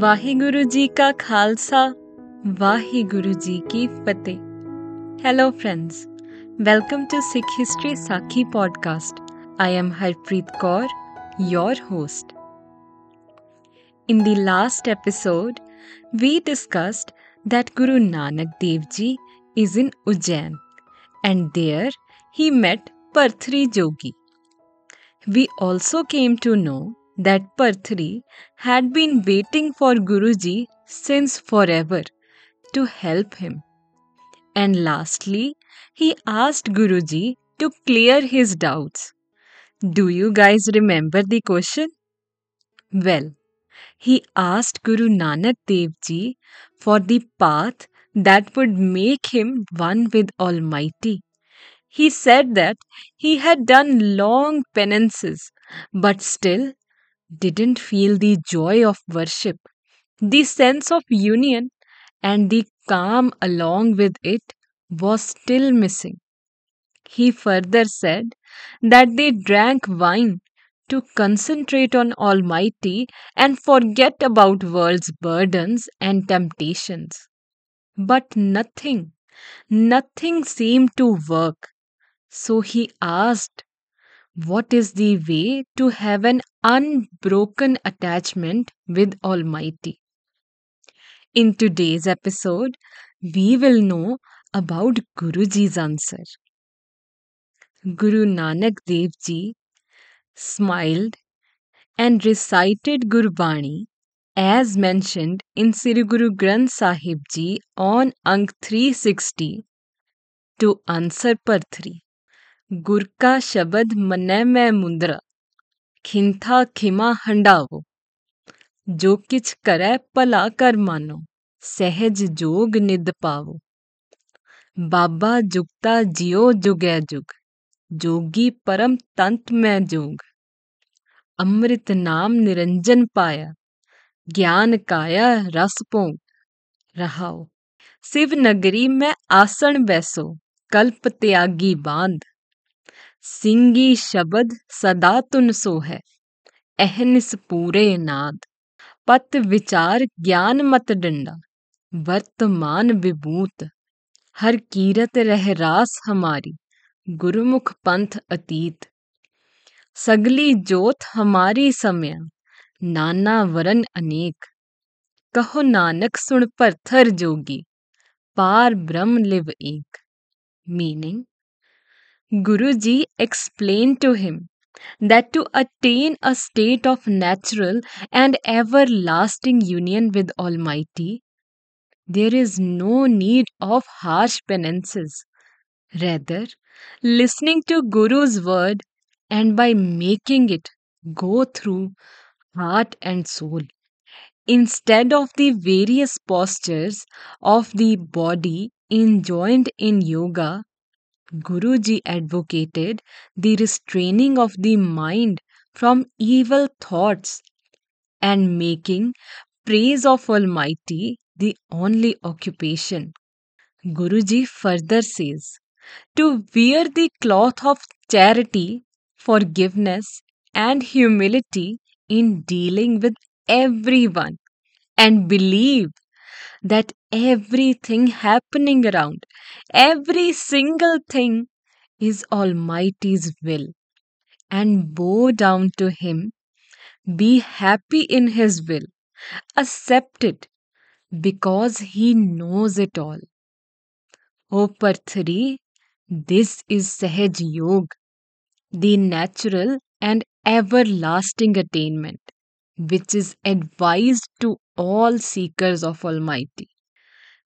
ਵਾਹਿਗੁਰੂ ਜੀ ਕਾ ਖਾਲਸਾ ਵਾਹਿਗੁਰੂ ਜੀ ਕੀ ਫਤਿਹ hello friends welcome to Sikh history Sakhi podcast I am Harpreet Kaur, your host. In the last episode, we discussed that Guru Nanak Dev Ji is in Ujjain and there he met Parthri Jogi. We also came to know that Parthri had been waiting for Guruji since forever to help him. And lastly, he asked Guruji to clear his doubts. Do you guys remember the question? Well, he asked Guru Nanak Dev Ji for the path that would make him one with Almighty. He said that he had done long penances, but still didn't feel the joy of worship, the sense of union, and the calm along with it was still missing. He further said that they drank wine to concentrate on Almighty and forget about world's burdens and temptations. But nothing, nothing seemed to work. So he asked, What is the way to have an unbroken attachment with Almighty? In today's episode, we will know about Guruji's answer. Guru Nanak Dev Ji smiled and recited Gurbani as mentioned in Sri Guru Granth Sahib Ji on Ang 360 to answer Parthri. गुरका शब्द मनै मैं मुंदरा। खिंथा खिमा हंडावो। जो किच करे भला कर मानो। सहज जोग निद पावो। बाबा जुगता जियो जुगे जुग। जोगी परम तंत मैं जोग। अमृत नाम निरंजन पाया। ज्ञान काया रस पोंग। रहाओ। शिव नगरी में आसन बैसो। कल्प त्यागी बाँध। सिंगी शब्द सदा तुन सो है अहनिस पूरे नाद। पत विचार ज्ञान मत डंडा वर्तमान विभूत। हर कीरत रह रास हमारी, गुरुमुख पंथ अतीत। सगली जोत हमारी समय नाना वरन अनेक। कहो नानक सुन पर थर जोगी, पार ब्रह्म लिव एक। Meaning Guruji explained to him that to attain a state of natural and everlasting union with Almighty, there is no need of harsh penances. Rather, listening to Guru's word and by making it go through heart and soul. Instead of the various postures of the body enjoined in yoga, Guruji advocated the restraining of the mind from evil thoughts and making praise of Almighty the only occupation. Guruji further says, to wear the cloth of charity, forgiveness, and humility in dealing with everyone, and believe that everything happening around, every single thing, is Almighty's will, and bow down to Him, be happy in His will, accept it because He knows it all. O Parthari, this is Sahaj Yoga, the natural and everlasting attainment, which is advised to all seekers of Almighty.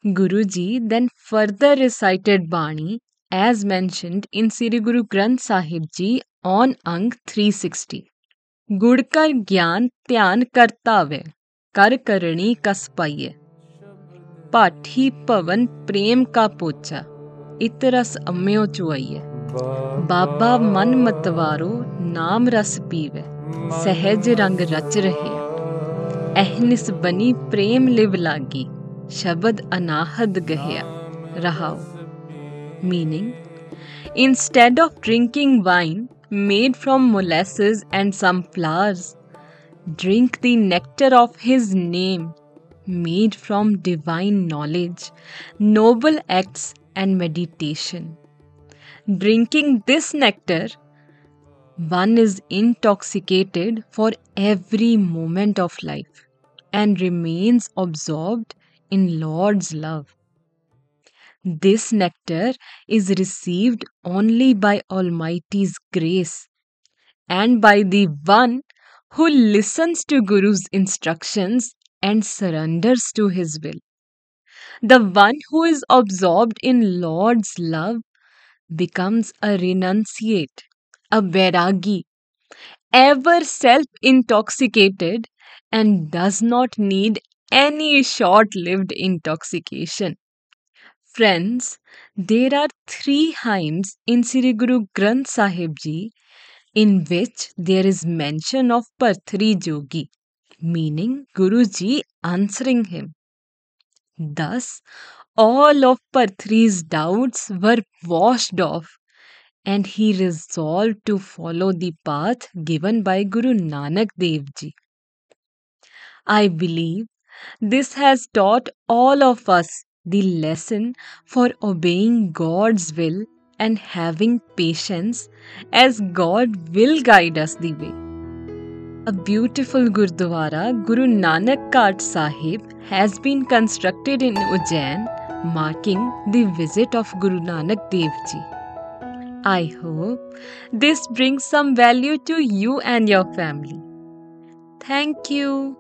Guruji then further recited Bani as mentioned in Sri Guru Granth Sahib Ji on Ang 360. Gudkar Gyan Tyan Kartave Kar Karani Kaspaye Pathi Pavan Prem Kapocha ਇਤਰਸ ਅਮਿਓ ਚੁਈਏ Baba ਮਨ ਮਤਵਾਰੋ Nam ਰਸ ਪੀਵੇ ਸਹਿਜ ਰੰਗ ਰਚ ਰਹੇ ਅਹਨਿਸ ਬਨੀ ਪ੍ਰੇਮ ਲਿਵ ਲਾਗੀ ਸ਼ਬਦ ਅਨਾਹਦ ਗਹਿਆ ਰਹਾਓ meaning instead of drinking wine made from molasses and some flowers drink the nectar of his name made from divine knowledge, noble acts, and meditation. Drinking this nectar, one is intoxicated for every moment of life and remains absorbed in Lord's love. This nectar is received only by Almighty's grace and by the one who listens to Guru's instructions and surrenders to his will. The one who is absorbed in Lord's love becomes a renunciate, a vairagi, ever self intoxicated, and does not need any short lived intoxication. Friends, there are three hymns in Sri Guru Granth Sahib Ji in which there is mention of Parthri Jogi, meaning Guruji answering him. Thus, all of Parthri's doubts were washed off and he resolved to follow the path given by Guru Nanak Dev Ji. I believe this has taught all of us the lesson for obeying God's will and having patience as God will guide us the way. A beautiful Gurdwara, Guru Nanak Ghat Sahib, has been constructed in Ujjain, marking the visit of Guru Nanak Dev Ji. I hope this brings some value to you and your family. Thank you.